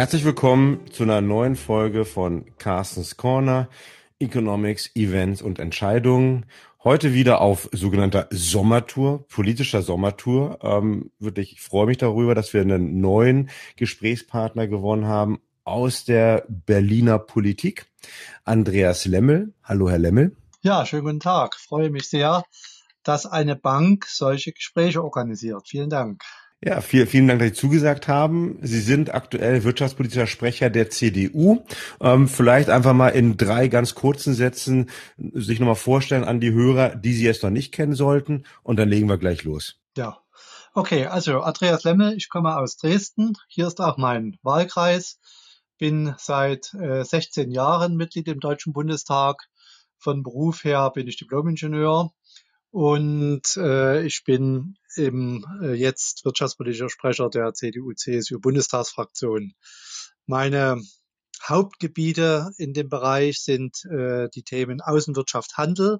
Herzlich willkommen zu einer neuen Folge von Carstens Corner, Economics, Events und Entscheidungen. Heute wieder auf sogenannter Sommertour, politischer Sommertour. Ähm, wirklich, ich freue mich darüber, dass wir einen neuen Gesprächspartner gewonnen haben aus der Berliner Politik. Andreas Lemmel. Hallo, Herr Lemmel. Ja, schönen guten Tag. freue mich sehr, dass eine Bank solche Gespräche organisiert. Vielen Dank. Ja, viel, vielen Dank, dass Sie zugesagt haben. Sie sind aktuell wirtschaftspolitischer Sprecher der CDU. Ähm, vielleicht einfach mal in drei ganz kurzen Sätzen sich nochmal vorstellen an die Hörer, die Sie jetzt noch nicht kennen sollten. Und dann legen wir gleich los. Ja, okay. Also Andreas Lemmel, ich komme aus Dresden. Hier ist auch mein Wahlkreis. Bin seit äh, 16 Jahren Mitglied im Deutschen Bundestag. Von Beruf her bin ich Diplomingenieur und äh, ich bin eben äh, jetzt wirtschaftspolitischer Sprecher der CDU-CSU-Bundestagsfraktion. Meine Hauptgebiete in dem Bereich sind äh, die Themen Außenwirtschaft, Handel,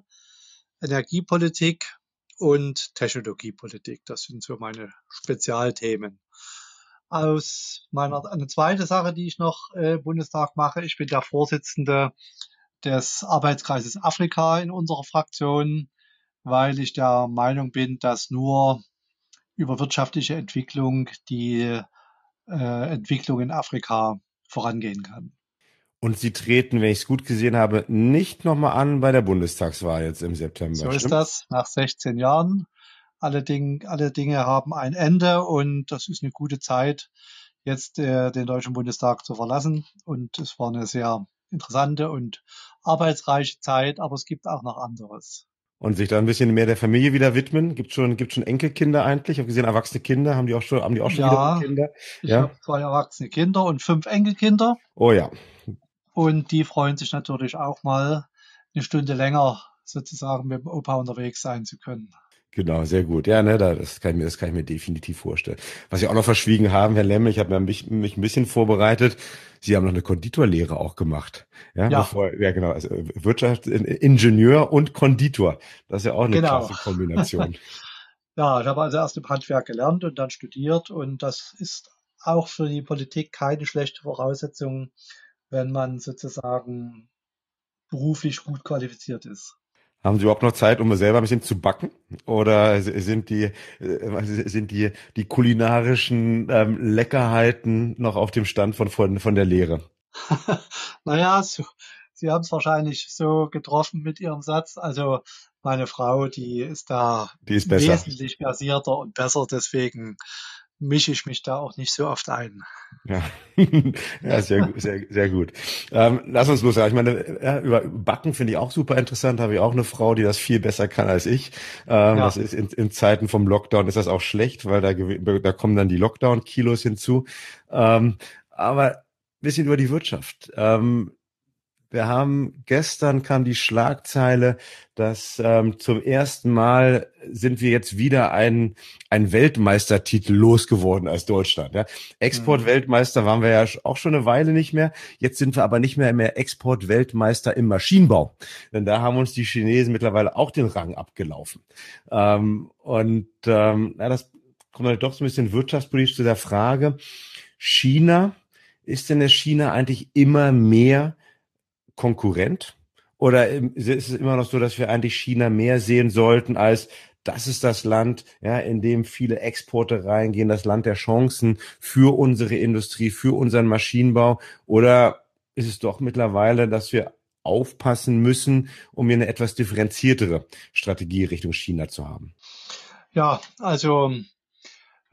Energiepolitik und Technologiepolitik. Das sind so meine Spezialthemen. Aus meiner eine zweite Sache, die ich noch äh, Bundestag mache, ich bin der Vorsitzende des Arbeitskreises Afrika in unserer Fraktion weil ich der Meinung bin, dass nur über wirtschaftliche Entwicklung die äh, Entwicklung in Afrika vorangehen kann. Und Sie treten, wenn ich es gut gesehen habe, nicht nochmal an bei der Bundestagswahl jetzt im September. So stimmt? ist das, nach 16 Jahren. Alle, Ding, alle Dinge haben ein Ende und das ist eine gute Zeit, jetzt äh, den Deutschen Bundestag zu verlassen. Und es war eine sehr interessante und arbeitsreiche Zeit, aber es gibt auch noch anderes und sich da ein bisschen mehr der Familie wieder widmen? Gibt schon, gibt schon Enkelkinder eigentlich? Ich habe gesehen, erwachsene Kinder haben die auch schon, haben die auch schon ja, wieder Kinder? Ich ja, habe zwei erwachsene Kinder und fünf Enkelkinder. Oh ja. Und die freuen sich natürlich auch mal eine Stunde länger sozusagen mit dem Opa unterwegs sein zu können. Genau, sehr gut. Ja, ne, das kann ich mir, das kann ich mir definitiv vorstellen. Was Sie auch noch verschwiegen haben, Herr Lemme, ich habe mich, mich ein bisschen vorbereitet. Sie haben noch eine Konditorlehre auch gemacht. Ja, ja. Bevor, ja genau, also Wirtschaftsingenieur und Konditor. Das ist ja auch eine genau. klasse Kombination. ja, ich habe also erst im Handwerk gelernt und dann studiert und das ist auch für die Politik keine schlechte Voraussetzung, wenn man sozusagen beruflich gut qualifiziert ist. Haben Sie überhaupt noch Zeit, um selber ein bisschen zu backen? Oder sind die, äh, sind die, die kulinarischen ähm, Leckerheiten noch auf dem Stand von, von, von der Lehre? naja, so, Sie haben es wahrscheinlich so getroffen mit Ihrem Satz. Also meine Frau, die ist da die ist wesentlich versierter und besser. Deswegen mische ich mich da auch nicht so oft ein. Ja, ja sehr, sehr, sehr gut. Ähm, lass uns los. Ich meine, ja, über Backen finde ich auch super interessant. Habe ich auch eine Frau, die das viel besser kann als ich. Ähm, ja. Das ist in, in Zeiten vom Lockdown ist das auch schlecht, weil da, da kommen dann die Lockdown-Kilos hinzu. Ähm, aber bisschen über die Wirtschaft. Ähm, wir haben gestern kam die Schlagzeile, dass ähm, zum ersten Mal sind wir jetzt wieder ein, ein Weltmeistertitel losgeworden als Deutschland. Ja. Export-Weltmeister waren wir ja auch schon eine Weile nicht mehr. Jetzt sind wir aber nicht mehr mehr Export-Weltmeister im Maschinenbau. Denn da haben uns die Chinesen mittlerweile auch den Rang abgelaufen. Ähm, und ähm, ja, das kommt halt doch so ein bisschen wirtschaftspolitisch zu der Frage, China, ist denn der China eigentlich immer mehr Konkurrent? Oder ist es immer noch so, dass wir eigentlich China mehr sehen sollten als das ist das Land, ja, in dem viele Exporte reingehen, das Land der Chancen für unsere Industrie, für unseren Maschinenbau? Oder ist es doch mittlerweile, dass wir aufpassen müssen, um hier eine etwas differenziertere Strategie Richtung China zu haben? Ja, also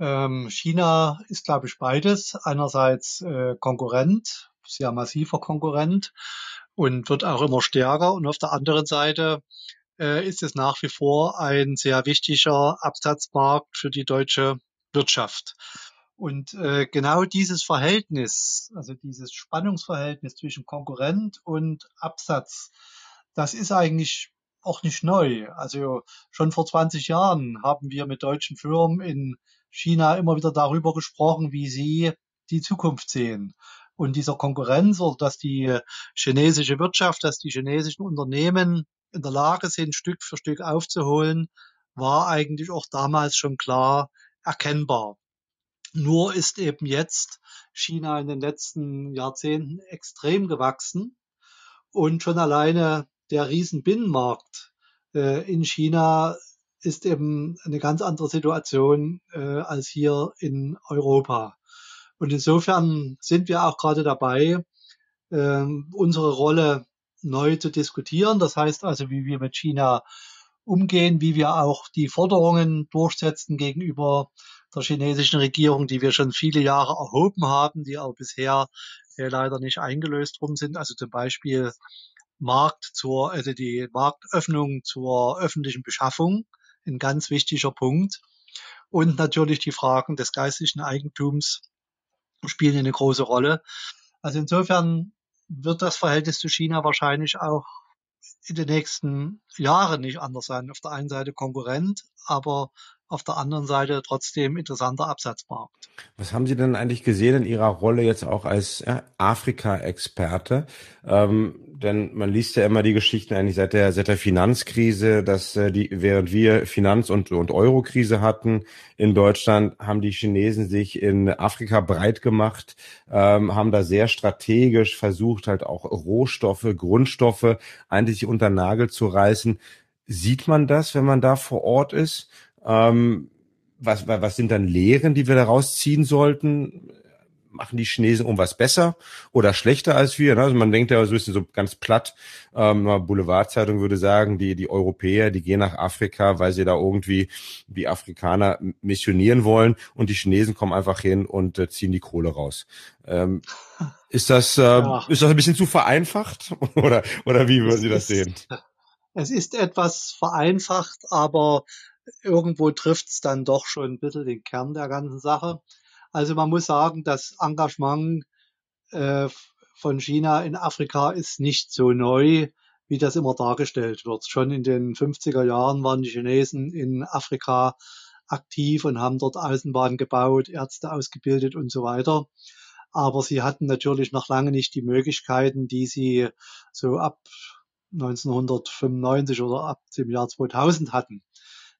ähm, China ist, glaube ich, beides. Einerseits äh, Konkurrent, sehr massiver Konkurrent und wird auch immer stärker. Und auf der anderen Seite äh, ist es nach wie vor ein sehr wichtiger Absatzmarkt für die deutsche Wirtschaft. Und äh, genau dieses Verhältnis, also dieses Spannungsverhältnis zwischen Konkurrent und Absatz, das ist eigentlich auch nicht neu. Also schon vor 20 Jahren haben wir mit deutschen Firmen in China immer wieder darüber gesprochen, wie sie die Zukunft sehen und dieser Konkurrenz oder dass die chinesische Wirtschaft, dass die chinesischen Unternehmen in der Lage sind, Stück für Stück aufzuholen, war eigentlich auch damals schon klar erkennbar. Nur ist eben jetzt China in den letzten Jahrzehnten extrem gewachsen und schon alleine der Riesenbinnenmarkt äh, in China ist eben eine ganz andere Situation äh, als hier in Europa. Und insofern sind wir auch gerade dabei, äh, unsere Rolle neu zu diskutieren. Das heißt also, wie wir mit China umgehen, wie wir auch die Forderungen durchsetzen gegenüber der chinesischen Regierung, die wir schon viele Jahre erhoben haben, die aber bisher äh, leider nicht eingelöst worden sind. Also zum Beispiel Markt zur, also die Marktöffnung zur öffentlichen Beschaffung, ein ganz wichtiger Punkt. Und natürlich die Fragen des geistlichen Eigentums spielen eine große Rolle. Also insofern wird das Verhältnis zu China wahrscheinlich auch in den nächsten Jahren nicht anders sein. Auf der einen Seite Konkurrent, aber auf der anderen Seite trotzdem interessanter Absatzmarkt. Was haben Sie denn eigentlich gesehen in Ihrer Rolle jetzt auch als Afrika-Experte? Ähm, denn man liest ja immer die Geschichten eigentlich seit der, seit der Finanzkrise, dass äh, die, während wir Finanz- und, und Euro-Krise hatten in Deutschland, haben die Chinesen sich in Afrika breit gemacht, ähm, haben da sehr strategisch versucht, halt auch Rohstoffe, Grundstoffe eigentlich unter Nagel zu reißen. Sieht man das, wenn man da vor Ort ist? Ähm, was, was sind dann Lehren, die wir daraus ziehen sollten? Machen die Chinesen irgendwas besser oder schlechter als wir? Ne? Also man denkt ja so ein bisschen so ganz platt, ähm, Boulevardzeitung würde sagen, die, die Europäer, die gehen nach Afrika, weil sie da irgendwie die Afrikaner missionieren wollen und die Chinesen kommen einfach hin und äh, ziehen die Kohle raus. Ähm, ist das, äh, ja. ist das ein bisschen zu vereinfacht oder, oder wie würden Sie das sehen? Es ist etwas vereinfacht, aber irgendwo trifft es dann doch schon ein bisschen den Kern der ganzen Sache. Also man muss sagen, das Engagement äh, von China in Afrika ist nicht so neu, wie das immer dargestellt wird. Schon in den 50er Jahren waren die Chinesen in Afrika aktiv und haben dort Außenbahnen gebaut, Ärzte ausgebildet und so weiter. Aber sie hatten natürlich noch lange nicht die Möglichkeiten, die sie so ab 1995 oder ab dem Jahr 2000 hatten.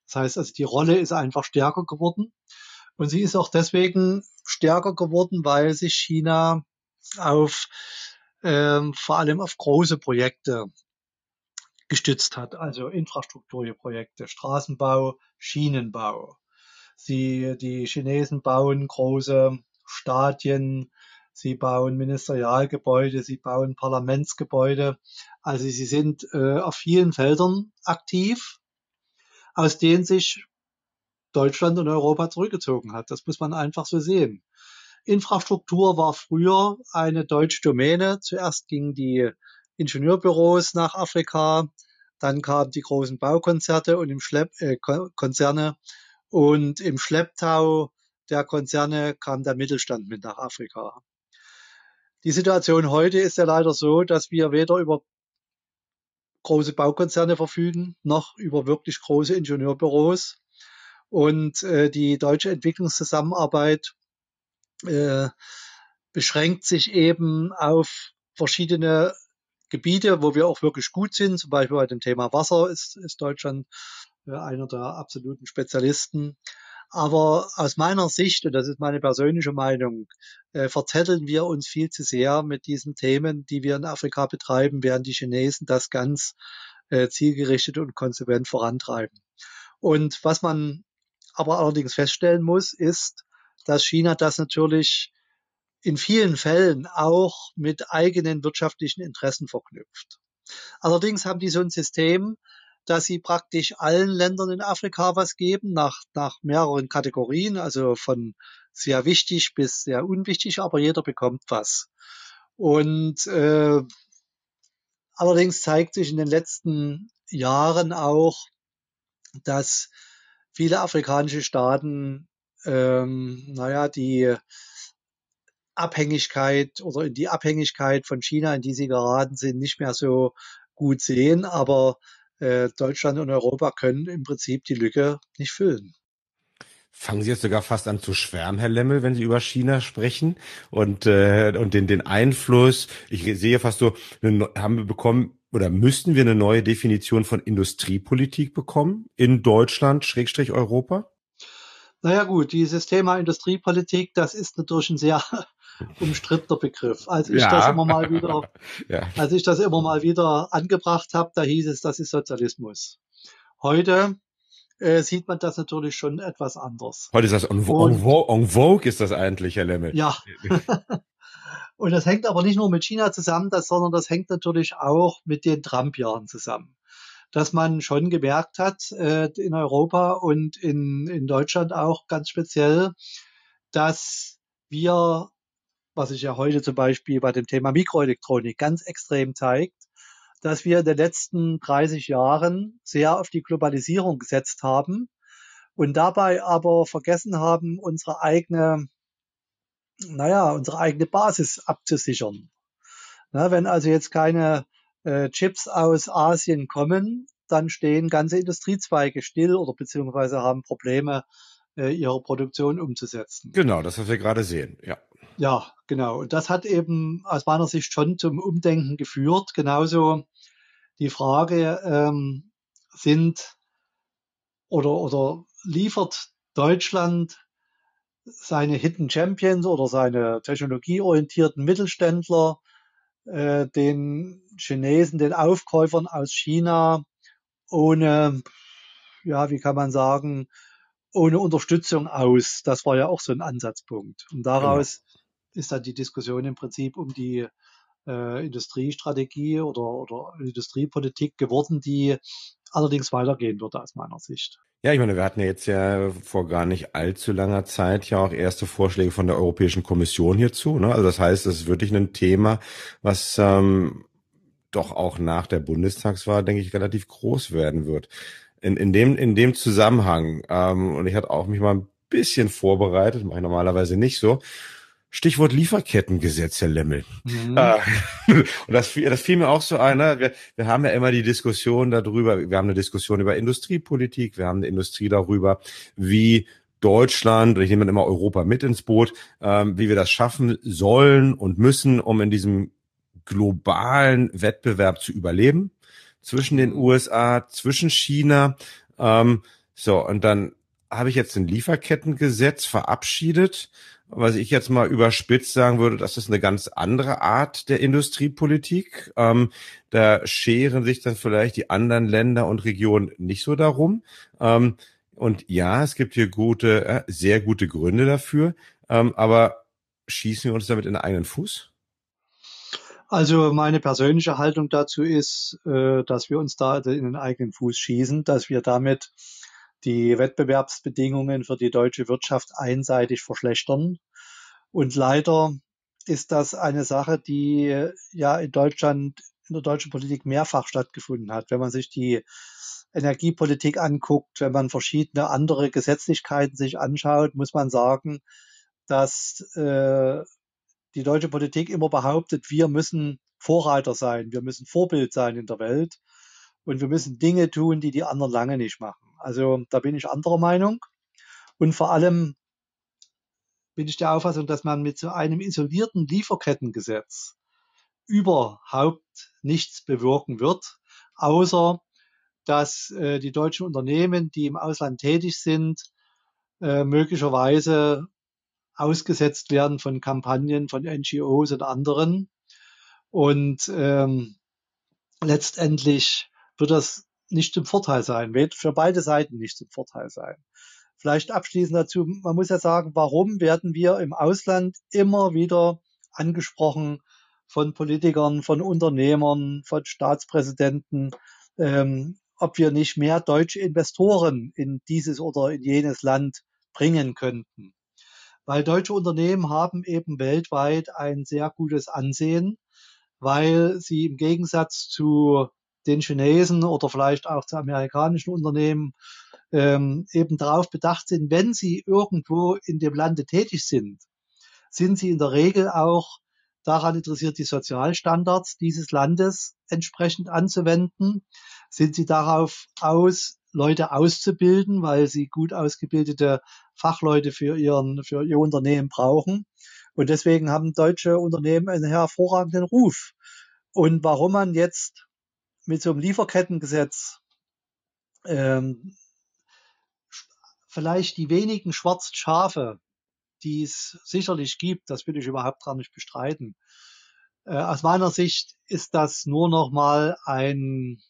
Das heißt also, die Rolle ist einfach stärker geworden. Und sie ist auch deswegen stärker geworden, weil sich China auf ähm, vor allem auf große Projekte gestützt hat, also Infrastrukturprojekte, Straßenbau, Schienenbau. Sie, die Chinesen bauen große Stadien, sie bauen Ministerialgebäude, sie bauen Parlamentsgebäude. Also sie sind äh, auf vielen Feldern aktiv aus denen sich Deutschland und Europa zurückgezogen hat. Das muss man einfach so sehen. Infrastruktur war früher eine deutsche Domäne. Zuerst gingen die Ingenieurbüros nach Afrika, dann kamen die großen Baukonzerte und im Schlepp, äh, Konzerne und im Schlepptau der Konzerne kam der Mittelstand mit nach Afrika. Die Situation heute ist ja leider so, dass wir weder über große Baukonzerne verfügen, noch über wirklich große Ingenieurbüros. Und äh, die deutsche Entwicklungszusammenarbeit äh, beschränkt sich eben auf verschiedene Gebiete, wo wir auch wirklich gut sind. Zum Beispiel bei dem Thema Wasser ist, ist Deutschland äh, einer der absoluten Spezialisten. Aber aus meiner Sicht, und das ist meine persönliche Meinung, äh, verzetteln wir uns viel zu sehr mit diesen Themen, die wir in Afrika betreiben, während die Chinesen das ganz äh, zielgerichtet und konsequent vorantreiben. Und was man aber allerdings feststellen muss, ist, dass China das natürlich in vielen Fällen auch mit eigenen wirtschaftlichen Interessen verknüpft. Allerdings haben die so ein System, dass sie praktisch allen Ländern in Afrika was geben, nach, nach mehreren Kategorien, also von sehr wichtig bis sehr unwichtig, aber jeder bekommt was. Und äh, allerdings zeigt sich in den letzten Jahren auch, dass viele afrikanische Staaten, ähm, naja, die Abhängigkeit oder in die Abhängigkeit von China, in die sie geraten sind, nicht mehr so gut sehen. Aber äh, Deutschland und Europa können im Prinzip die Lücke nicht füllen. Fangen Sie jetzt sogar fast an zu schwärmen, Herr Lemmel, wenn Sie über China sprechen und äh, und den den Einfluss. Ich sehe fast so, haben wir bekommen oder müssten wir eine neue Definition von Industriepolitik bekommen in Deutschland Schrägstrich Europa? Naja gut, dieses Thema Industriepolitik, das ist natürlich ein sehr umstrittener Begriff. Als ich ja. das immer mal wieder, ja. als ich das immer mal wieder angebracht habe, da hieß es, das ist Sozialismus. Heute äh, sieht man das natürlich schon etwas anders. Heute ist das en, vogue, ist das eigentlich, Herr Lemmel. Ja. Und das hängt aber nicht nur mit China zusammen, das, sondern das hängt natürlich auch mit den Trump-Jahren zusammen. Dass man schon gemerkt hat, äh, in Europa und in, in Deutschland auch ganz speziell, dass wir, was sich ja heute zum Beispiel bei dem Thema Mikroelektronik ganz extrem zeigt, dass wir in den letzten 30 Jahren sehr auf die Globalisierung gesetzt haben und dabei aber vergessen haben, unsere eigene, naja, unsere eigene Basis abzusichern. Na, wenn also jetzt keine äh, Chips aus Asien kommen, dann stehen ganze Industriezweige still oder beziehungsweise haben Probleme, äh, ihre Produktion umzusetzen. Genau, das, was wir gerade sehen, ja. Ja, genau. Und das hat eben aus meiner Sicht schon zum Umdenken geführt. Genauso die Frage, ähm, sind oder, oder liefert Deutschland seine Hidden Champions oder seine technologieorientierten Mittelständler äh, den Chinesen, den Aufkäufern aus China ohne, ja, wie kann man sagen, ohne Unterstützung aus. Das war ja auch so ein Ansatzpunkt. Und daraus ist dann die Diskussion im Prinzip um die äh, Industriestrategie oder, oder Industriepolitik geworden, die allerdings weitergehen würde aus meiner Sicht. Ja, ich meine, wir hatten ja jetzt ja vor gar nicht allzu langer Zeit ja auch erste Vorschläge von der Europäischen Kommission hierzu. Ne? Also das heißt, es ist wirklich ein Thema, was ähm, doch auch nach der Bundestagswahl, denke ich, relativ groß werden wird. In, in, dem, in dem Zusammenhang, ähm, und ich hatte auch mich mal ein bisschen vorbereitet, mache ich normalerweise nicht so, Stichwort Lieferkettengesetz, Herr Lemmel. Mhm. Äh, und das, das fiel mir auch so ein. Ne? Wir, wir haben ja immer die Diskussion darüber, wir haben eine Diskussion über Industriepolitik, wir haben eine Industrie darüber, wie Deutschland, und ich nehme immer Europa mit ins Boot, ähm, wie wir das schaffen sollen und müssen, um in diesem globalen Wettbewerb zu überleben zwischen den USA, zwischen China. Ähm, so, und dann habe ich jetzt ein Lieferkettengesetz verabschiedet was ich jetzt mal überspitzt sagen würde, das ist eine ganz andere Art der Industriepolitik. Ähm, da scheren sich dann vielleicht die anderen Länder und Regionen nicht so darum. Ähm, und ja, es gibt hier gute, äh, sehr gute Gründe dafür. Ähm, aber schießen wir uns damit in den eigenen Fuß? Also meine persönliche Haltung dazu ist, äh, dass wir uns da in den eigenen Fuß schießen, dass wir damit die Wettbewerbsbedingungen für die deutsche Wirtschaft einseitig verschlechtern. Und leider ist das eine Sache, die ja in Deutschland, in der deutschen Politik mehrfach stattgefunden hat. Wenn man sich die Energiepolitik anguckt, wenn man verschiedene andere Gesetzlichkeiten sich anschaut, muss man sagen, dass äh, die deutsche Politik immer behauptet, wir müssen Vorreiter sein, wir müssen Vorbild sein in der Welt und wir müssen Dinge tun, die die anderen lange nicht machen. Also da bin ich anderer Meinung. Und vor allem bin ich der Auffassung, dass man mit so einem isolierten Lieferkettengesetz überhaupt nichts bewirken wird, außer dass äh, die deutschen Unternehmen, die im Ausland tätig sind, äh, möglicherweise ausgesetzt werden von Kampagnen von NGOs und anderen. Und ähm, letztendlich wird das nicht zum Vorteil sein, wird für beide Seiten nicht zum Vorteil sein. Vielleicht abschließend dazu, man muss ja sagen, warum werden wir im Ausland immer wieder angesprochen von Politikern, von Unternehmern, von Staatspräsidenten, ähm, ob wir nicht mehr deutsche Investoren in dieses oder in jenes Land bringen könnten. Weil deutsche Unternehmen haben eben weltweit ein sehr gutes Ansehen, weil sie im Gegensatz zu den Chinesen oder vielleicht auch zu amerikanischen Unternehmen ähm, eben darauf bedacht sind, wenn sie irgendwo in dem Lande tätig sind, sind sie in der Regel auch daran interessiert, die Sozialstandards dieses Landes entsprechend anzuwenden. Sind sie darauf aus, Leute auszubilden, weil sie gut ausgebildete Fachleute für, ihren, für ihr Unternehmen brauchen. Und deswegen haben deutsche Unternehmen einen hervorragenden Ruf. Und warum man jetzt mit so einem Lieferkettengesetz ähm, vielleicht die wenigen schwarzen Schafe, die es sicherlich gibt, das will ich überhaupt gar nicht bestreiten. Äh, aus meiner Sicht ist das nur noch mal ein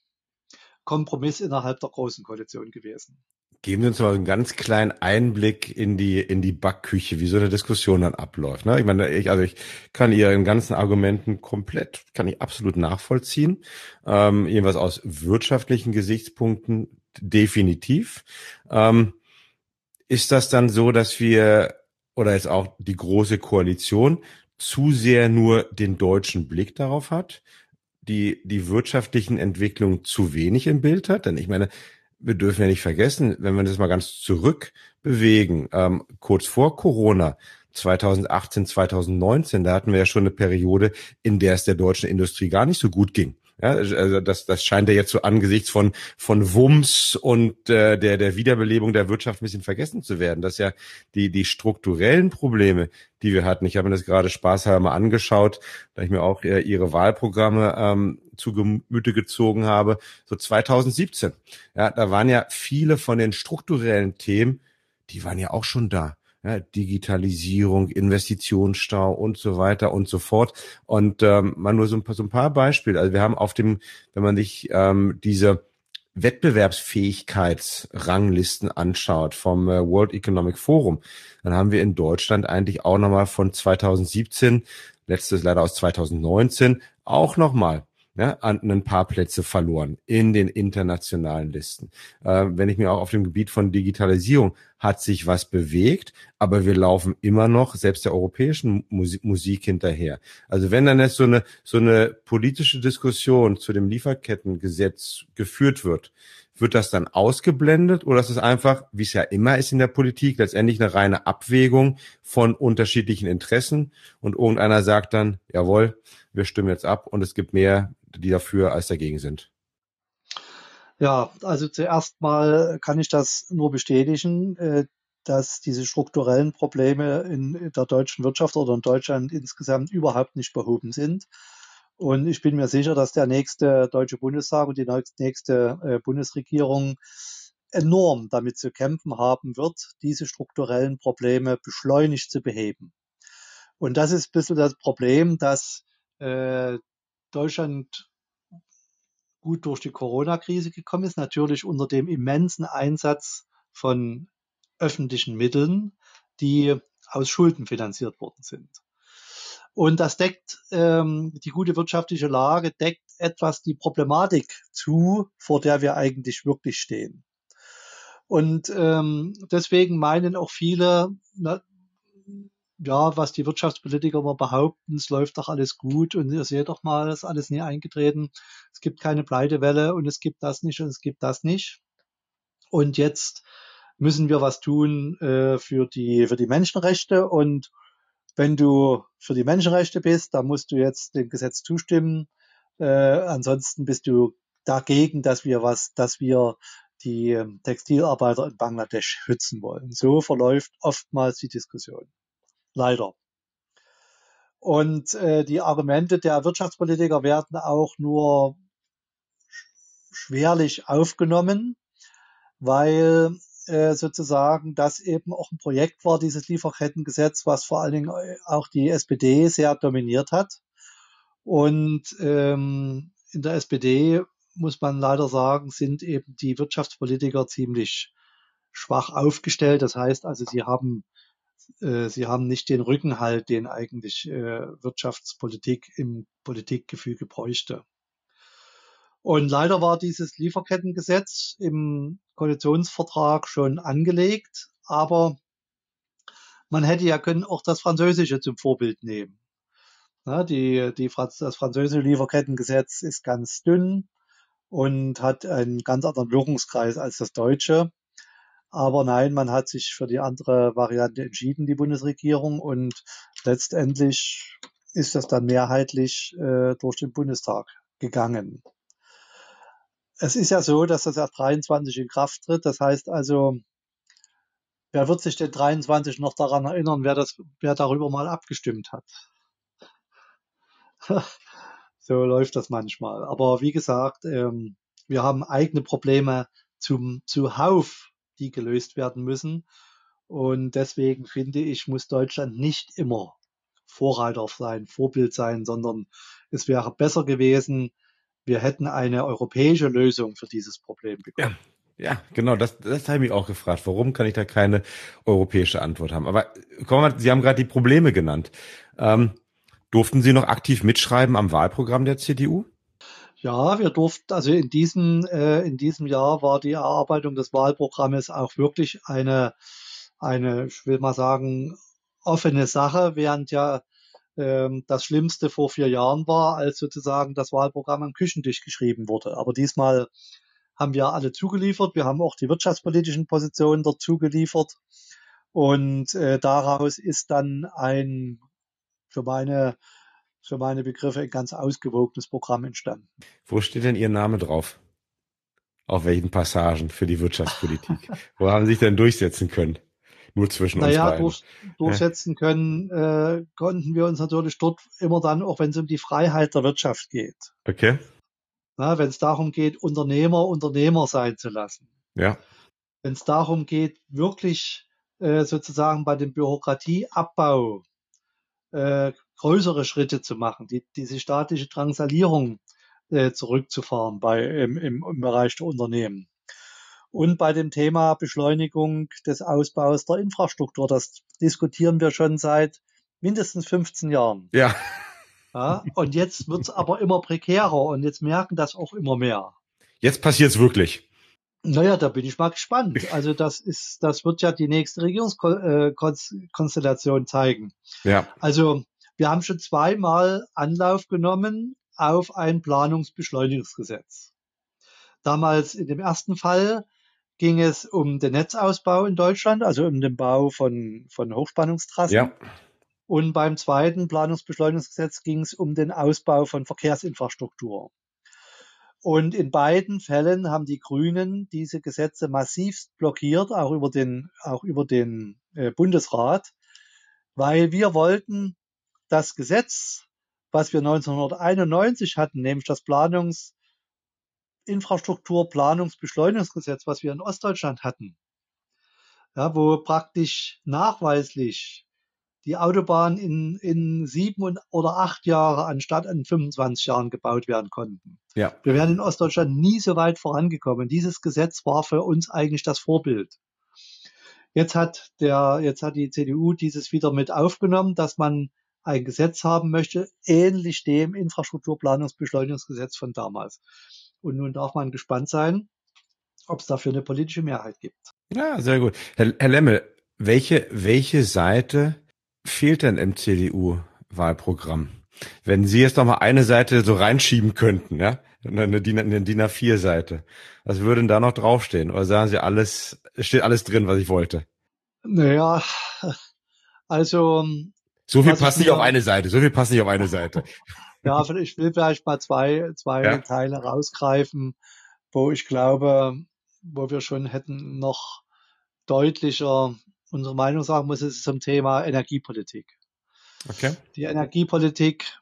Kompromiss innerhalb der großen Koalition gewesen. Geben Sie uns mal einen ganz kleinen Einblick in die in die Backküche, wie so eine Diskussion dann abläuft. Ne? Ich meine, ich, also ich kann Ihren ganzen Argumenten komplett, kann ich absolut nachvollziehen. Ähm, jedenfalls aus wirtschaftlichen Gesichtspunkten definitiv. Ähm, ist das dann so, dass wir oder jetzt auch die große Koalition zu sehr nur den deutschen Blick darauf hat, die die wirtschaftlichen Entwicklungen zu wenig im Bild hat? Denn ich meine, wir dürfen ja nicht vergessen, wenn wir das mal ganz zurück bewegen, ähm, kurz vor Corona, 2018, 2019, da hatten wir ja schon eine Periode, in der es der deutschen Industrie gar nicht so gut ging. Ja, also das, das scheint ja jetzt so angesichts von, von Wumms und äh, der, der Wiederbelebung der Wirtschaft ein bisschen vergessen zu werden, dass ja die, die strukturellen Probleme, die wir hatten, ich habe mir das gerade spaßhalber mal angeschaut, da ich mir auch äh, ihre Wahlprogramme ähm, zu Gemüte gezogen habe, so 2017. Ja, da waren ja viele von den strukturellen Themen, die waren ja auch schon da ja, Digitalisierung, Investitionsstau und so weiter und so fort. Und ähm, mal nur so ein paar, so ein paar Beispiele. Also wir haben auf dem, wenn man sich ähm, diese Wettbewerbsfähigkeitsranglisten anschaut vom äh, World Economic Forum, dann haben wir in Deutschland eigentlich auch nochmal von 2017, letztes leider aus 2019, auch nochmal ja, ein paar Plätze verloren in den internationalen Listen. Äh, wenn ich mir auch auf dem Gebiet von Digitalisierung hat sich was bewegt, aber wir laufen immer noch selbst der europäischen Musik, Musik hinterher. Also wenn dann jetzt so eine, so eine politische Diskussion zu dem Lieferkettengesetz geführt wird, wird das dann ausgeblendet oder ist es einfach, wie es ja immer ist in der Politik, letztendlich eine reine Abwägung von unterschiedlichen Interessen und irgendeiner sagt dann, jawohl, wir stimmen jetzt ab und es gibt mehr die dafür als dagegen sind? Ja, also zuerst mal kann ich das nur bestätigen, äh, dass diese strukturellen Probleme in der deutschen Wirtschaft oder in Deutschland insgesamt überhaupt nicht behoben sind. Und ich bin mir sicher, dass der nächste Deutsche Bundestag und die nächste äh, Bundesregierung enorm damit zu kämpfen haben wird, diese strukturellen Probleme beschleunigt zu beheben. Und das ist ein bisschen das Problem, dass äh, Deutschland gut durch die Corona-Krise gekommen ist, natürlich unter dem immensen Einsatz von öffentlichen Mitteln, die aus Schulden finanziert worden sind. Und das deckt ähm, die gute wirtschaftliche Lage, deckt etwas die Problematik zu, vor der wir eigentlich wirklich stehen. Und ähm, deswegen meinen auch viele, na, ja, was die Wirtschaftspolitiker immer behaupten, es läuft doch alles gut und ihr seht doch mal, es ist alles nie eingetreten. Es gibt keine Pleitewelle und es gibt das nicht und es gibt das nicht. Und jetzt müssen wir was tun äh, für die für die Menschenrechte und wenn du für die Menschenrechte bist, dann musst du jetzt dem Gesetz zustimmen. Äh, ansonsten bist du dagegen, dass wir was, dass wir die Textilarbeiter in Bangladesch schützen wollen. So verläuft oftmals die Diskussion. Leider. Und äh, die Argumente der Wirtschaftspolitiker werden auch nur schwerlich aufgenommen, weil äh, sozusagen das eben auch ein Projekt war, dieses Lieferkettengesetz, was vor allen Dingen äh, auch die SPD sehr dominiert hat. Und ähm, in der SPD muss man leider sagen, sind eben die Wirtschaftspolitiker ziemlich schwach aufgestellt. Das heißt also, sie haben äh, sie haben nicht den Rückenhalt, den eigentlich äh, Wirtschaftspolitik im Politikgefüge bräuchte. Und leider war dieses Lieferkettengesetz im Koalitionsvertrag schon angelegt, aber man hätte ja können auch das Französische zum Vorbild nehmen. Na, die, die, das französische Lieferkettengesetz ist ganz dünn und hat einen ganz anderen Wirkungskreis als das deutsche. Aber nein, man hat sich für die andere Variante entschieden, die Bundesregierung. Und letztendlich ist das dann mehrheitlich äh, durch den Bundestag gegangen. Es ist ja so, dass das erst 23 in Kraft tritt. Das heißt also, wer wird sich denn 23 noch daran erinnern, wer, das, wer darüber mal abgestimmt hat? so läuft das manchmal. Aber wie gesagt, ähm, wir haben eigene Probleme zum zuhauf die gelöst werden müssen. Und deswegen finde ich, muss Deutschland nicht immer Vorreiter sein, Vorbild sein, sondern es wäre besser gewesen, wir hätten eine europäische Lösung für dieses Problem bekommen. Ja. Ja, genau, das, das habe ich mich auch gefragt. Warum kann ich da keine europäische Antwort haben? Aber kommen wir, Sie haben gerade die Probleme genannt. Ähm, durften Sie noch aktiv mitschreiben am Wahlprogramm der CDU? Ja, wir durften, also in diesem, äh, in diesem Jahr war die Erarbeitung des Wahlprogrammes auch wirklich eine, eine, ich will mal sagen, offene Sache, während ja ähm, das Schlimmste vor vier Jahren war, als sozusagen das Wahlprogramm am Küchentisch geschrieben wurde. Aber diesmal haben wir alle zugeliefert. Wir haben auch die wirtschaftspolitischen Positionen dort zugeliefert. Und äh, daraus ist dann ein für meine, für meine Begriffe ein ganz ausgewogenes Programm entstanden. Wo steht denn Ihr Name drauf? Auf welchen Passagen für die Wirtschaftspolitik? Wo haben Sie sich denn durchsetzen können? Nur zwischen naja, uns beiden. Durch, durchsetzen können äh, konnten wir uns natürlich dort immer dann, auch wenn es um die Freiheit der Wirtschaft geht. Okay wenn es darum geht, Unternehmer Unternehmer sein zu lassen. Ja. Wenn es darum geht, wirklich äh, sozusagen bei dem Bürokratieabbau äh, größere Schritte zu machen, die, diese staatliche Drangsalierung äh, zurückzufahren bei, im, im, im Bereich der Unternehmen. Und bei dem Thema Beschleunigung des Ausbaus der Infrastruktur, das diskutieren wir schon seit mindestens 15 Jahren. Ja. Ja, und jetzt wird's aber immer prekärer und jetzt merken das auch immer mehr. Jetzt passiert's wirklich. Naja, da bin ich mal gespannt. Also das ist, das wird ja die nächste Regierungskonstellation zeigen. Ja. Also wir haben schon zweimal Anlauf genommen auf ein Planungsbeschleunigungsgesetz. Damals in dem ersten Fall ging es um den Netzausbau in Deutschland, also um den Bau von, von Hochspannungstrassen. Ja. Und beim zweiten Planungsbeschleunigungsgesetz ging es um den Ausbau von Verkehrsinfrastruktur. Und in beiden Fällen haben die Grünen diese Gesetze massivst blockiert, auch über den, auch über den äh, Bundesrat, weil wir wollten das Gesetz, was wir 1991 hatten, nämlich das Planungsinfrastruktur, Planungsbeschleunigungsgesetz, was wir in Ostdeutschland hatten, ja, wo praktisch nachweislich die Autobahn in, in sieben oder acht Jahre anstatt in 25 Jahren gebaut werden konnten. Ja. Wir wären in Ostdeutschland nie so weit vorangekommen. Dieses Gesetz war für uns eigentlich das Vorbild. Jetzt hat der, jetzt hat die CDU dieses wieder mit aufgenommen, dass man ein Gesetz haben möchte, ähnlich dem Infrastrukturplanungsbeschleunigungsgesetz von damals. Und nun darf man gespannt sein, ob es dafür eine politische Mehrheit gibt. Ja, sehr gut. Herr, Herr Lemmel, welche, welche Seite fehlt denn im CDU-Wahlprogramm? Wenn Sie jetzt noch mal eine Seite so reinschieben könnten, ja, eine DIN, eine DIN A4-Seite, was würde denn da noch draufstehen? Oder sagen Sie alles, steht alles drin, was ich wollte? Naja, also. So viel passt nicht auf eine Seite, so viel passt nicht auf eine Seite. ja, ich will vielleicht mal zwei, zwei ja. Teile rausgreifen, wo ich glaube, wo wir schon hätten noch deutlicher unsere Meinung sagen muss, ist zum Thema Energiepolitik. Okay. Die Energiepolitik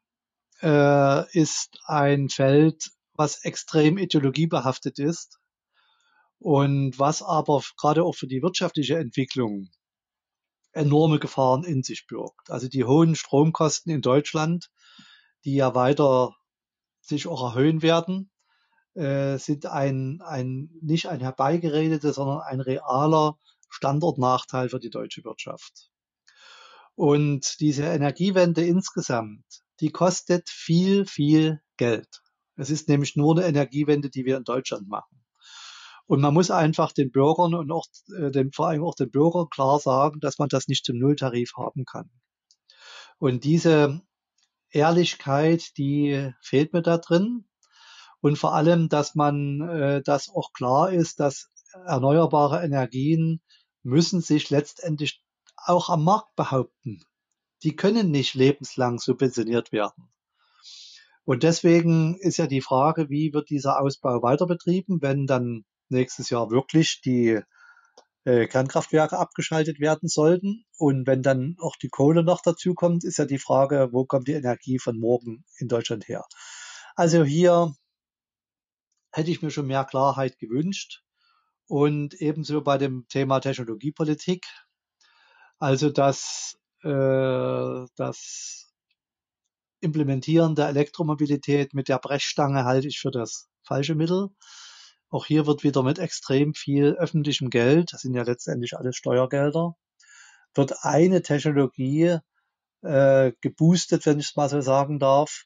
äh, ist ein Feld, was extrem ideologiebehaftet ist und was aber gerade auch für die wirtschaftliche Entwicklung enorme Gefahren in sich birgt. Also die hohen Stromkosten in Deutschland, die ja weiter sich auch erhöhen werden, äh, sind ein, ein nicht ein herbeigeredetes, sondern ein realer Standortnachteil für die deutsche Wirtschaft. Und diese Energiewende insgesamt, die kostet viel, viel Geld. Es ist nämlich nur eine Energiewende, die wir in Deutschland machen. Und man muss einfach den Bürgern und auch äh, den, vor allem auch den Bürgern klar sagen, dass man das nicht zum Nulltarif haben kann. Und diese Ehrlichkeit, die fehlt mir da drin. Und vor allem, dass man, äh, dass auch klar ist, dass erneuerbare Energien müssen sich letztendlich auch am Markt behaupten. Die können nicht lebenslang subventioniert werden. Und deswegen ist ja die Frage, wie wird dieser Ausbau weiter betrieben, wenn dann nächstes Jahr wirklich die äh, Kernkraftwerke abgeschaltet werden sollten. Und wenn dann auch die Kohle noch dazu kommt, ist ja die Frage, wo kommt die Energie von morgen in Deutschland her? Also hier hätte ich mir schon mehr Klarheit gewünscht. und ebenso bei dem Thema Technologiepolitik. Also das, äh, das Implementieren der Elektromobilität mit der Brechstange halte ich für das falsche Mittel. Auch hier wird wieder mit extrem viel öffentlichem Geld, das sind ja letztendlich alles Steuergelder, wird eine Technologie äh, geboostet, wenn ich es mal so sagen darf,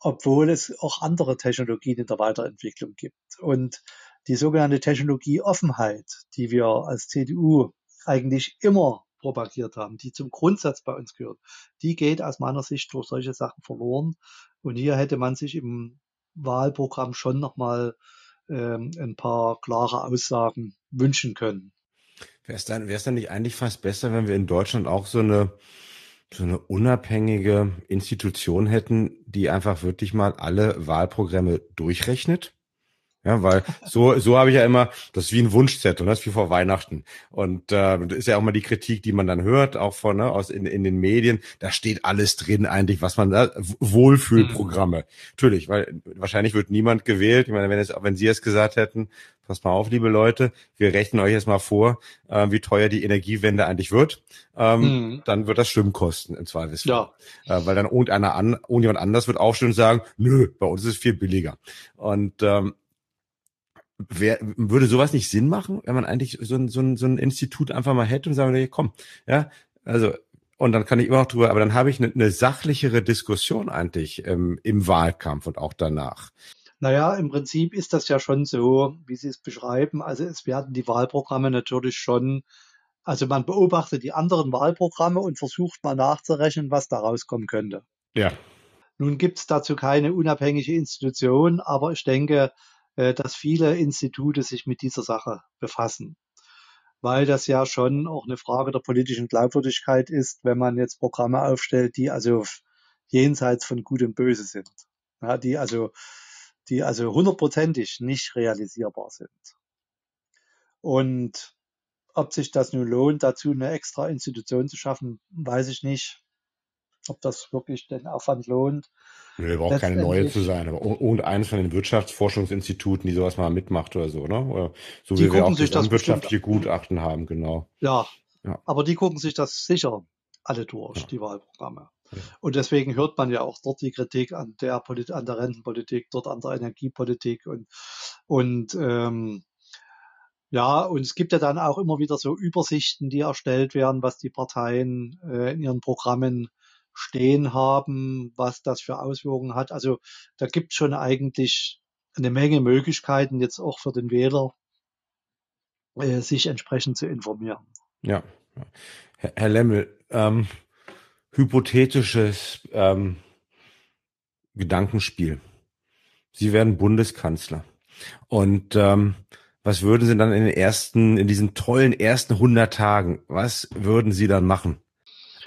obwohl es auch andere Technologien in der Weiterentwicklung gibt. Und die sogenannte Technologieoffenheit, die wir als CDU eigentlich immer propagiert haben, die zum Grundsatz bei uns gehört, die geht aus meiner Sicht durch solche Sachen verloren. Und hier hätte man sich im Wahlprogramm schon nochmal ein paar klare Aussagen wünschen können. Wäre es dann, wär's dann nicht eigentlich fast besser, wenn wir in Deutschland auch so eine so eine unabhängige Institution hätten, die einfach wirklich mal alle Wahlprogramme durchrechnet ja, weil so, so habe ich ja immer, das ist wie ein Wunschzettel, das ist wie vor Weihnachten. Und äh, das ist ja auch mal die Kritik, die man dann hört, auch von ne, aus in, in den Medien. Da steht alles drin eigentlich, was man da Wohlfühlprogramme. Mhm. Natürlich, weil wahrscheinlich wird niemand gewählt. Ich meine, wenn es, wenn Sie es gesagt hätten, pass mal auf, liebe Leute, wir rechnen euch jetzt mal vor, äh, wie teuer die Energiewende eigentlich wird. Ähm, mhm. Dann wird das Stimmen kosten im Zweifelsfall. Ja. Äh, weil dann irgendeiner an, irgendjemand anders wird aufstehen und sagen, nö, bei uns ist es viel billiger. Und ähm, Wer, würde sowas nicht Sinn machen, wenn man eigentlich so ein, so ein, so ein Institut einfach mal hätte und sagen würde, komm, ja, also und dann kann ich immer noch drüber, aber dann habe ich eine, eine sachlichere Diskussion eigentlich ähm, im Wahlkampf und auch danach. Naja, im Prinzip ist das ja schon so, wie Sie es beschreiben. Also es werden die Wahlprogramme natürlich schon, also man beobachtet die anderen Wahlprogramme und versucht mal nachzurechnen, was da rauskommen könnte. Ja. Nun gibt es dazu keine unabhängige Institution, aber ich denke, dass viele Institute sich mit dieser Sache befassen. Weil das ja schon auch eine Frage der politischen Glaubwürdigkeit ist, wenn man jetzt Programme aufstellt, die also jenseits von Gut und Böse sind. Ja, die also, die also hundertprozentig nicht realisierbar sind. Und ob sich das nun lohnt, dazu eine extra Institution zu schaffen, weiß ich nicht ob das wirklich den Aufwand lohnt. Nö, braucht keine neue zu sein, aber irgendeines von den Wirtschaftsforschungsinstituten, die sowas mal mitmacht oder so, ne? Oder so die wie wir auch sich das wirtschaftliche Gutachten haben, genau. Ja, ja, aber die gucken sich das sicher alle durch, ja. die Wahlprogramme. Ja. Und deswegen hört man ja auch dort die Kritik an der, Polit an der Rentenpolitik, dort an der Energiepolitik und, und ähm, ja, und es gibt ja dann auch immer wieder so Übersichten, die erstellt werden, was die Parteien äh, in ihren Programmen stehen haben, was das für Auswirkungen hat. Also da gibt es schon eigentlich eine Menge Möglichkeiten jetzt auch für den Wähler, äh, sich entsprechend zu informieren. Ja, Herr, Herr Lemmel, ähm, hypothetisches ähm, Gedankenspiel. Sie werden Bundeskanzler. Und ähm, was würden Sie dann in den ersten, in diesen tollen ersten 100 Tagen, was würden Sie dann machen?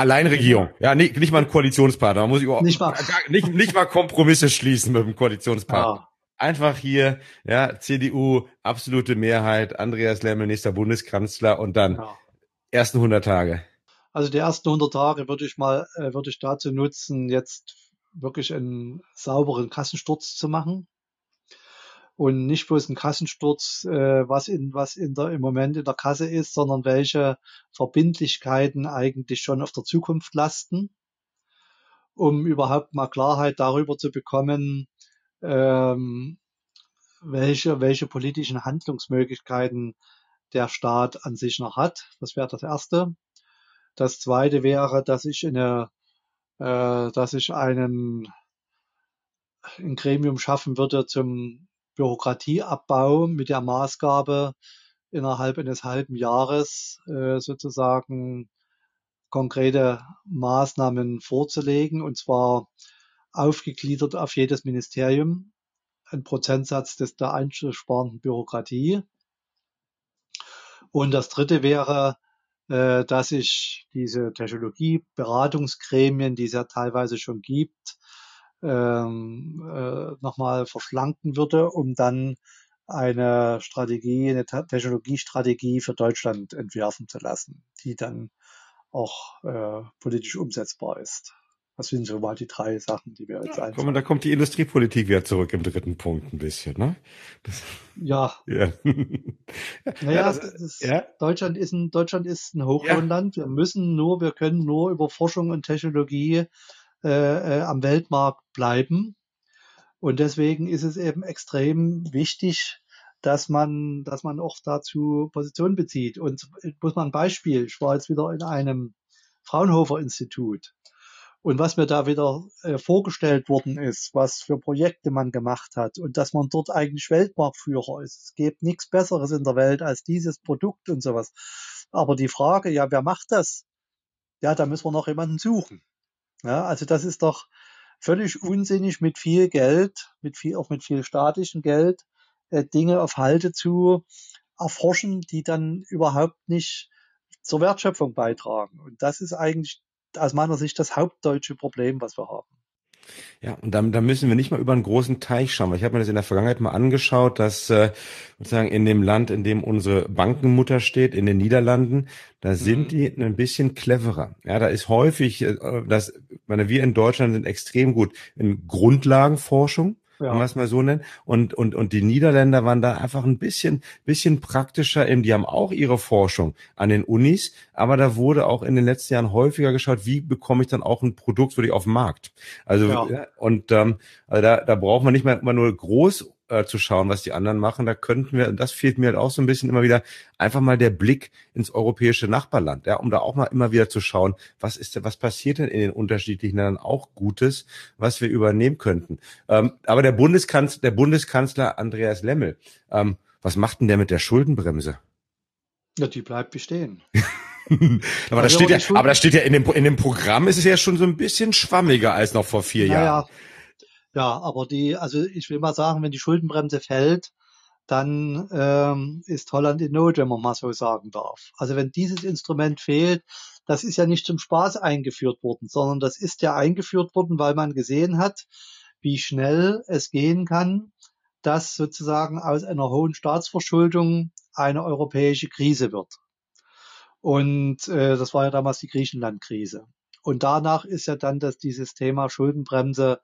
Alleinregierung. Ja, nicht, nicht mal ein Koalitionspartner. Man muss überhaupt nicht mal, nicht, nicht mal Kompromisse schließen mit dem Koalitionspartner. Ja. Einfach hier, ja, CDU, absolute Mehrheit, Andreas Lemmel, nächster Bundeskanzler und dann ja. ersten 100 Tage. Also die ersten 100 Tage würde ich mal, äh, würde ich dazu nutzen, jetzt wirklich einen sauberen Kassensturz zu machen und nicht bloß ein Kassensturz, äh, was in was in der im Moment in der Kasse ist, sondern welche Verbindlichkeiten eigentlich schon auf der Zukunft lasten, um überhaupt mal Klarheit darüber zu bekommen, ähm, welche welche politischen Handlungsmöglichkeiten der Staat an sich noch hat. Das wäre das erste. Das zweite wäre, dass ich eine, äh, dass ich einen ein Gremium schaffen würde zum Bürokratieabbau mit der Maßgabe, innerhalb eines halben Jahres äh, sozusagen konkrete Maßnahmen vorzulegen, und zwar aufgegliedert auf jedes Ministerium, ein Prozentsatz des der einzusparenden Bürokratie. Und das Dritte wäre, äh, dass ich diese Technologieberatungsgremien, die es ja teilweise schon gibt, ähm, äh, nochmal verschlanken würde, um dann eine Strategie, eine Technologiestrategie für Deutschland entwerfen zu lassen, die dann auch äh, politisch umsetzbar ist. Das sind so mal die drei Sachen, die wir jetzt ja, einfallen. Da kommt die Industriepolitik wieder zurück im dritten Punkt ein bisschen, ne? Das, ja. ja. naja, ja, das, das, ja. Deutschland ist ein, Deutschland ist ein Hochlohnland. Wir müssen nur, wir können nur über Forschung und Technologie äh, äh, am Weltmarkt bleiben. Und deswegen ist es eben extrem wichtig, dass man, dass man auch dazu Position bezieht. Und muss man ein Beispiel, ich war jetzt wieder in einem Fraunhofer Institut. Und was mir da wieder äh, vorgestellt worden ist, was für Projekte man gemacht hat und dass man dort eigentlich Weltmarktführer ist. Es gibt nichts Besseres in der Welt als dieses Produkt und sowas. Aber die Frage, ja, wer macht das? Ja, da müssen wir noch jemanden suchen. Ja, also das ist doch völlig unsinnig mit viel Geld, mit viel, auch mit viel statischem Geld, äh, Dinge auf Halte zu erforschen, die dann überhaupt nicht zur Wertschöpfung beitragen. Und das ist eigentlich aus meiner Sicht das hauptdeutsche Problem, was wir haben. Ja, und da, da müssen wir nicht mal über einen großen Teich schauen. Ich habe mir das in der Vergangenheit mal angeschaut, dass äh, sozusagen in dem Land, in dem unsere Bankenmutter steht, in den Niederlanden, da sind mhm. die ein bisschen cleverer. Ja, da ist häufig, äh, das, meine, wir in Deutschland sind extrem gut in Grundlagenforschung ja. wenn wir es mal so nennen. Und, und, und die Niederländer waren da einfach ein bisschen, bisschen praktischer. Eben, die haben auch ihre Forschung an den Unis, aber da wurde auch in den letzten Jahren häufiger geschaut, wie bekomme ich dann auch ein Produkt wirklich auf den Markt. Also, ja. und ähm, also da, da braucht man nicht mehr immer nur groß äh, zu schauen, was die anderen machen. Da könnten wir, das fehlt mir halt auch so ein bisschen immer wieder, einfach mal der Blick ins europäische Nachbarland, ja, um da auch mal immer wieder zu schauen, was ist denn, was passiert denn in den unterschiedlichen Ländern auch Gutes, was wir übernehmen könnten. Ähm, aber der Bundeskanzler, der Bundeskanzler Andreas Lemmel, ähm, was macht denn der mit der Schuldenbremse? Ja, die bleibt bestehen. aber, das steht ja, aber das steht ja in dem, in dem Programm ist es ja schon so ein bisschen schwammiger als noch vor vier naja, Jahren. Ja, aber die, also ich will mal sagen, wenn die Schuldenbremse fällt, dann ähm, ist Holland in Not, wenn man mal so sagen darf. Also wenn dieses Instrument fehlt, das ist ja nicht zum Spaß eingeführt worden, sondern das ist ja eingeführt worden, weil man gesehen hat, wie schnell es gehen kann, dass sozusagen aus einer hohen Staatsverschuldung eine europäische Krise wird. Und äh, das war ja damals die Griechenland-Krise. Und danach ist ja dann dass dieses Thema Schuldenbremse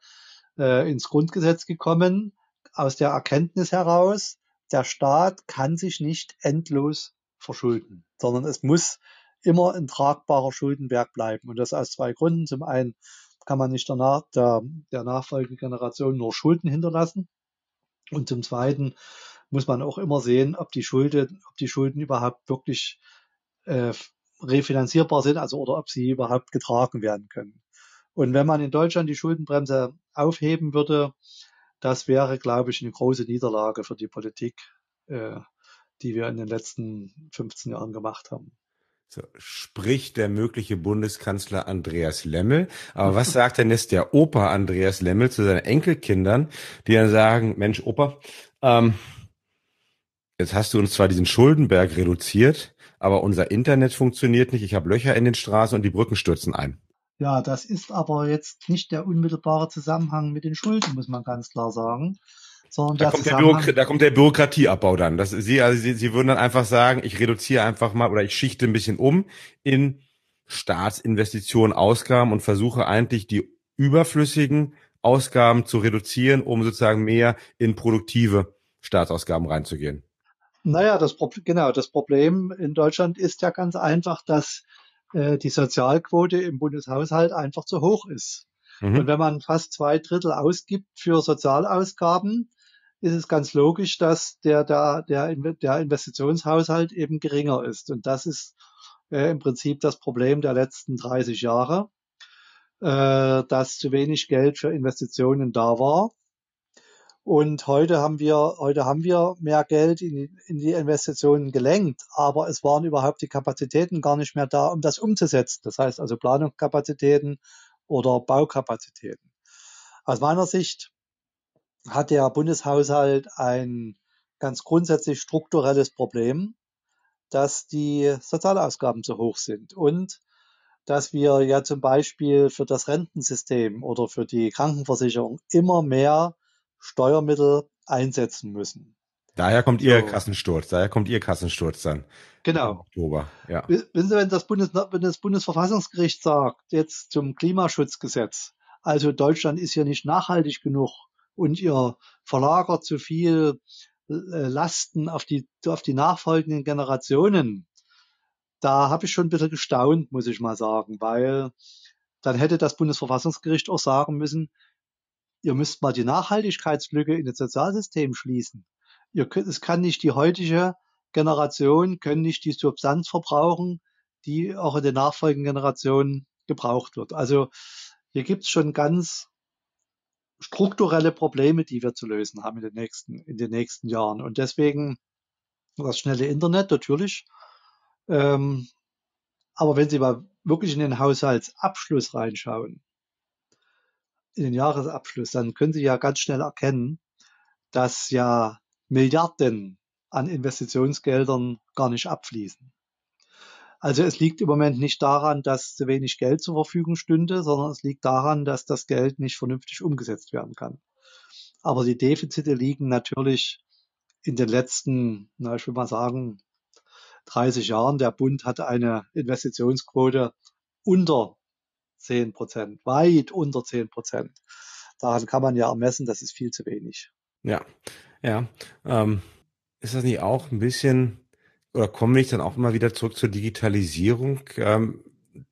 äh, ins Grundgesetz gekommen, aus der Erkenntnis heraus, der Staat kann sich nicht endlos verschulden, sondern es muss immer ein tragbarer Schuldenberg bleiben. Und das aus zwei Gründen. Zum einen kann man nicht der, nach, der, der nachfolgenden Generation nur Schulden hinterlassen. Und zum zweiten muss man auch immer sehen, ob die Schulden, ob die Schulden überhaupt wirklich äh, refinanzierbar sind, also oder ob sie überhaupt getragen werden können. Und wenn man in Deutschland die Schuldenbremse aufheben würde, das wäre, glaube ich, eine große Niederlage für die Politik, äh, die wir in den letzten 15 Jahren gemacht haben. So, spricht der mögliche Bundeskanzler Andreas Lemmel. Aber was sagt denn jetzt der Opa Andreas Lemmel zu seinen Enkelkindern, die dann sagen, Mensch, Opa, ähm, jetzt hast du uns zwar diesen Schuldenberg reduziert, aber unser Internet funktioniert nicht, ich habe Löcher in den Straßen und die Brücken stürzen ein. Ja, das ist aber jetzt nicht der unmittelbare Zusammenhang mit den Schulden, muss man ganz klar sagen. Sondern da, kommt der da kommt der Bürokratieabbau dann. Das, Sie, also Sie, Sie würden dann einfach sagen, ich reduziere einfach mal oder ich schichte ein bisschen um in Staatsinvestitionen, Ausgaben und versuche eigentlich die überflüssigen Ausgaben zu reduzieren, um sozusagen mehr in produktive Staatsausgaben reinzugehen. Naja, das genau. Das Problem in Deutschland ist ja ganz einfach, dass äh, die Sozialquote im Bundeshaushalt einfach zu hoch ist. Mhm. Und wenn man fast zwei Drittel ausgibt für Sozialausgaben, ist es ganz logisch, dass der, der, der, der Investitionshaushalt eben geringer ist. Und das ist äh, im Prinzip das Problem der letzten 30 Jahre, äh, dass zu wenig Geld für Investitionen da war. Und heute haben wir, heute haben wir mehr Geld in die, in die Investitionen gelenkt, aber es waren überhaupt die Kapazitäten gar nicht mehr da, um das umzusetzen. Das heißt also Planungskapazitäten oder Baukapazitäten. Aus meiner Sicht hat der Bundeshaushalt ein ganz grundsätzlich strukturelles Problem, dass die Sozialausgaben zu hoch sind und dass wir ja zum Beispiel für das Rentensystem oder für die Krankenversicherung immer mehr Steuermittel einsetzen müssen. Daher kommt Ihr so. Kassensturz, daher kommt Ihr Kassensturz dann. Genau. Oktober, ja. Wissen Sie, wenn das, Bundes, wenn das Bundesverfassungsgericht sagt, jetzt zum Klimaschutzgesetz, also Deutschland ist hier nicht nachhaltig genug und ihr verlagert zu viel äh, Lasten auf die, auf die nachfolgenden Generationen, da habe ich schon ein bisschen gestaunt, muss ich mal sagen, weil dann hätte das Bundesverfassungsgericht auch sagen müssen, ihr müsst mal die Nachhaltigkeitslücke in das Sozialsystem schließen. Ihr könnt, es kann nicht die heutige Generation, können nicht die Substanz verbrauchen, die auch in den nachfolgenden Generationen gebraucht wird. Also hier gibt es schon ganz strukturelle Probleme, die wir zu lösen haben in den nächsten, in den nächsten Jahren. Und deswegen das schnelle Internet natürlich. Ähm, aber wenn Sie mal wirklich in den Haushaltsabschluss reinschauen, in den Jahresabschluss, dann können Sie ja ganz schnell erkennen, dass ja Milliarden an Investitionsgeldern gar nicht abfließen. Also es liegt im Moment nicht daran, dass zu wenig Geld zur Verfügung stünde, sondern es liegt daran, dass das Geld nicht vernünftig umgesetzt werden kann. Aber die Defizite liegen natürlich in den letzten, na, ich will mal sagen, 30 Jahren. Der Bund hatte eine Investitionsquote unter 10 Prozent, weit unter 10 Prozent. Daran kann man ja ermessen, das ist viel zu wenig. Ja, ja. Ähm, ist das nicht auch ein bisschen, oder kommen wir nicht dann auch immer wieder zurück zur Digitalisierung? Ähm,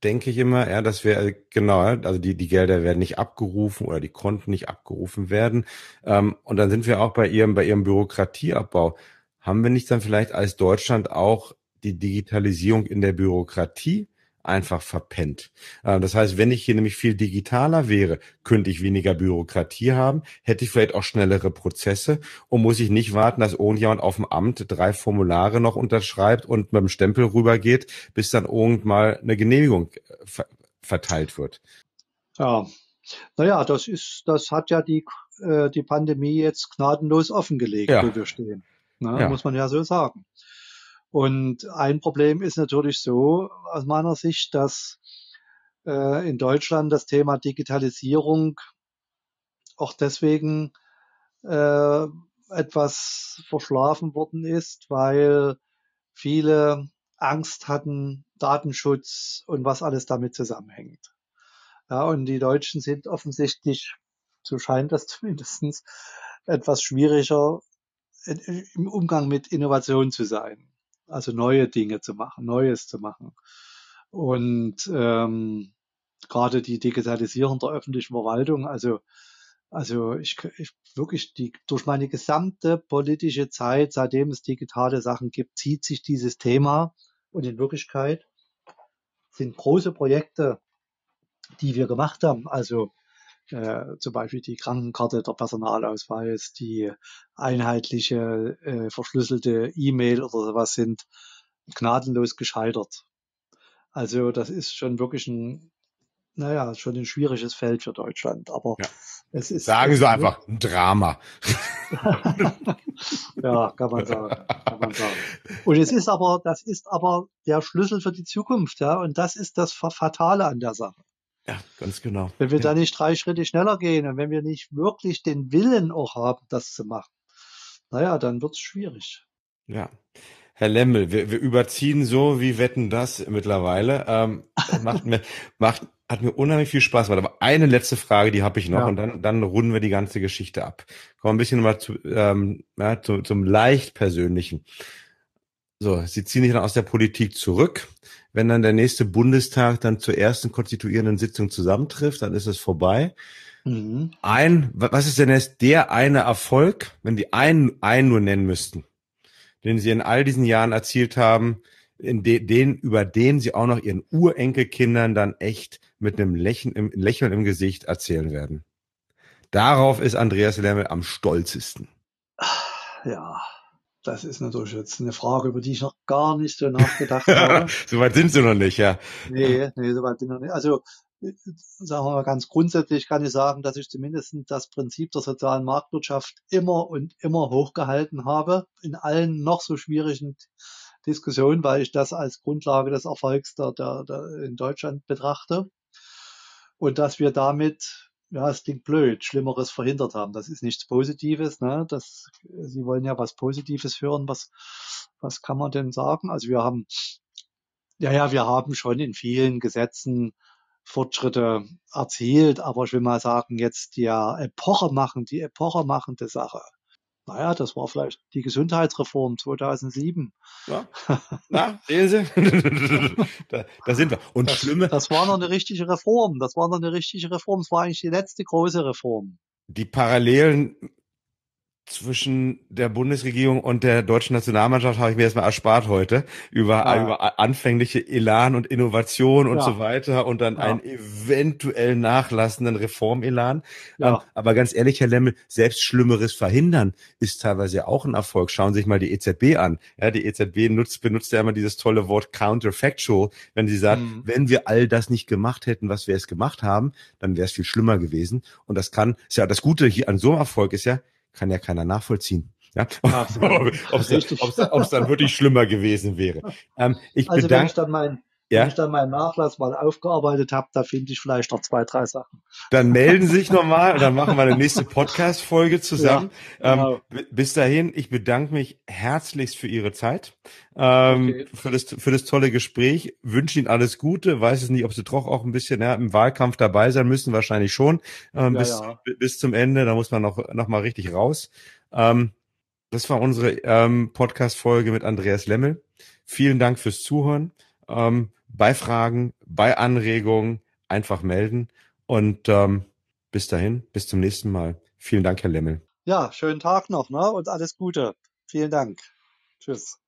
denke ich immer, ja, dass wir, genau, also die, die Gelder werden nicht abgerufen oder die Konten nicht abgerufen werden. Ähm, und dann sind wir auch bei ihrem, bei ihrem Bürokratieabbau. Haben wir nicht dann vielleicht als Deutschland auch die Digitalisierung in der Bürokratie einfach verpennt. Äh, das heißt, wenn ich hier nämlich viel digitaler wäre, könnte ich weniger Bürokratie haben, hätte ich vielleicht auch schnellere Prozesse und muss ich nicht warten, dass irgendjemand auf dem Amt drei Formulare noch unterschreibt und mit dem Stempel rübergeht, bis dann irgendwann mal eine Genehmigung äh, verteilt wird. Ja, naja, das ist, das hat ja die, äh, die Pandemie jetzt gnadenlos offengelegt, ja. wo wir stehen. Na, ja. Muss man ja so sagen. Und ein Problem ist natürlich so aus meiner Sicht, dass äh, in Deutschland das Thema Digitalisierung auch deswegen äh, etwas verschlafen worden ist, weil viele Angst hatten, Datenschutz und was alles damit zusammenhängt. Ja, und die Deutschen sind offensichtlich, so scheint das zumindestens etwas schwieriger im Umgang mit Innovation zu sein also neue Dinge zu machen, Neues zu machen. Und ähm, gerade die Digitalisierung der öffentlichen Verwaltung, also also ich, ich wirklich die durch meine gesamte politische Zeit, seitdem es digitale Sachen gibt, zieht sich dieses Thema und in Wirklichkeit sind große Projekte, die wir gemacht haben. Also äh, zum Beispiel die Krankenkarte, der Personalausweis, die einheitliche äh, verschlüsselte E-Mail oder sowas sind gnadenlos gescheitert. Also das ist schon wirklich ein, naja, schon ein schwieriges Feld für Deutschland. Aber ja. es ist. Sagen Sie einfach, ein Drama. ja, kann man sagen. Kann man sagen. Und es ist aber, das ist aber der Schlüssel für die Zukunft, ja. Und das ist das Fatale an der Sache. Ja, ganz genau. Wenn wir ja. da nicht drei Schritte schneller gehen und wenn wir nicht wirklich den Willen auch haben, das zu machen, naja, dann wird es schwierig. Ja. Herr Lemmel, wir, wir überziehen so wie Wetten das mittlerweile. Ähm, macht mir, macht, hat mir unheimlich viel Spaß gemacht. Aber eine letzte Frage, die habe ich noch ja. und dann, dann runden wir die ganze Geschichte ab. Kommen wir ein bisschen mal zu, ähm, ja, zu, zum leicht persönlichen. So, Sie ziehen sich dann aus der Politik zurück. Wenn dann der nächste Bundestag dann zur ersten konstituierenden Sitzung zusammentrifft, dann ist es vorbei. Mhm. Ein, was ist denn jetzt der eine Erfolg, wenn die einen, einen nur nennen müssten, den Sie in all diesen Jahren erzielt haben, in de, den, über den Sie auch noch Ihren Urenkelkindern dann echt mit einem Lächeln im, Lächeln im Gesicht erzählen werden? Darauf ist Andreas Lemmel am stolzesten. Ja, das ist natürlich jetzt eine Frage, über die ich noch gar nicht so nachgedacht habe. Soweit sind Sie noch nicht, ja. Nee, nee, soweit sind wir noch nicht. Also, sagen wir mal ganz grundsätzlich kann ich sagen, dass ich zumindest das Prinzip der sozialen Marktwirtschaft immer und immer hochgehalten habe, in allen noch so schwierigen Diskussionen, weil ich das als Grundlage des Erfolgs der, der, der in Deutschland betrachte. Und dass wir damit ja, es klingt blöd, Schlimmeres verhindert haben. Das ist nichts Positives. Ne? Das, Sie wollen ja was Positives hören. Was, was kann man denn sagen? Also wir haben, ja, ja, wir haben schon in vielen Gesetzen Fortschritte erzielt, aber ich will mal sagen, jetzt die Epoche machen, die Epoche machende Sache. Naja, das war vielleicht die Gesundheitsreform 2007. Ja, na, sehen Sie? da, da, sind wir. Und das, schlimme. Das war noch eine richtige Reform. Das war noch eine richtige Reform. Das war eigentlich die letzte große Reform. Die Parallelen zwischen der Bundesregierung und der deutschen Nationalmannschaft habe ich mir erstmal erspart heute über, ja. über anfängliche Elan und Innovation und ja. so weiter und dann ja. einen eventuell nachlassenden Reformelan. Ja. Ähm, aber ganz ehrlich, Herr Lemmel, selbst Schlimmeres verhindern ist teilweise auch ein Erfolg. Schauen Sie sich mal die EZB an. Ja, die EZB nutzt, benutzt ja immer dieses tolle Wort counterfactual, wenn sie sagt, mhm. wenn wir all das nicht gemacht hätten, was wir es gemacht haben, dann wäre es viel schlimmer gewesen. Und das kann, ist ja das Gute hier an so einem Erfolg ist ja, kann ja keiner nachvollziehen. Ja, ob es dann wirklich schlimmer gewesen wäre. Ähm, ich also bedanke, wenn ich dann mein, ja? wenn ich dann meinen Nachlass mal aufgearbeitet habe, da finde ich vielleicht noch zwei, drei Sachen. Dann melden Sie sich nochmal und dann machen wir eine nächste Podcast-Folge zusammen. Ja, genau. ähm, bis dahin, ich bedanke mich herzlichst für Ihre Zeit, ähm, okay. für, das, für das tolle Gespräch, wünsche Ihnen alles Gute, weiß es nicht, ob Sie doch auch ein bisschen ja, im Wahlkampf dabei sein müssen, wahrscheinlich schon, ähm, ja, bis, bis zum Ende, da muss man noch, noch mal richtig raus. Ähm, das war unsere ähm, Podcast-Folge mit Andreas Lemmel. Vielen Dank fürs Zuhören. Ähm, bei Fragen, bei Anregungen einfach melden. Und ähm, bis dahin, bis zum nächsten Mal. Vielen Dank, Herr Lemmel. Ja, schönen Tag noch ne? und alles Gute. Vielen Dank. Tschüss.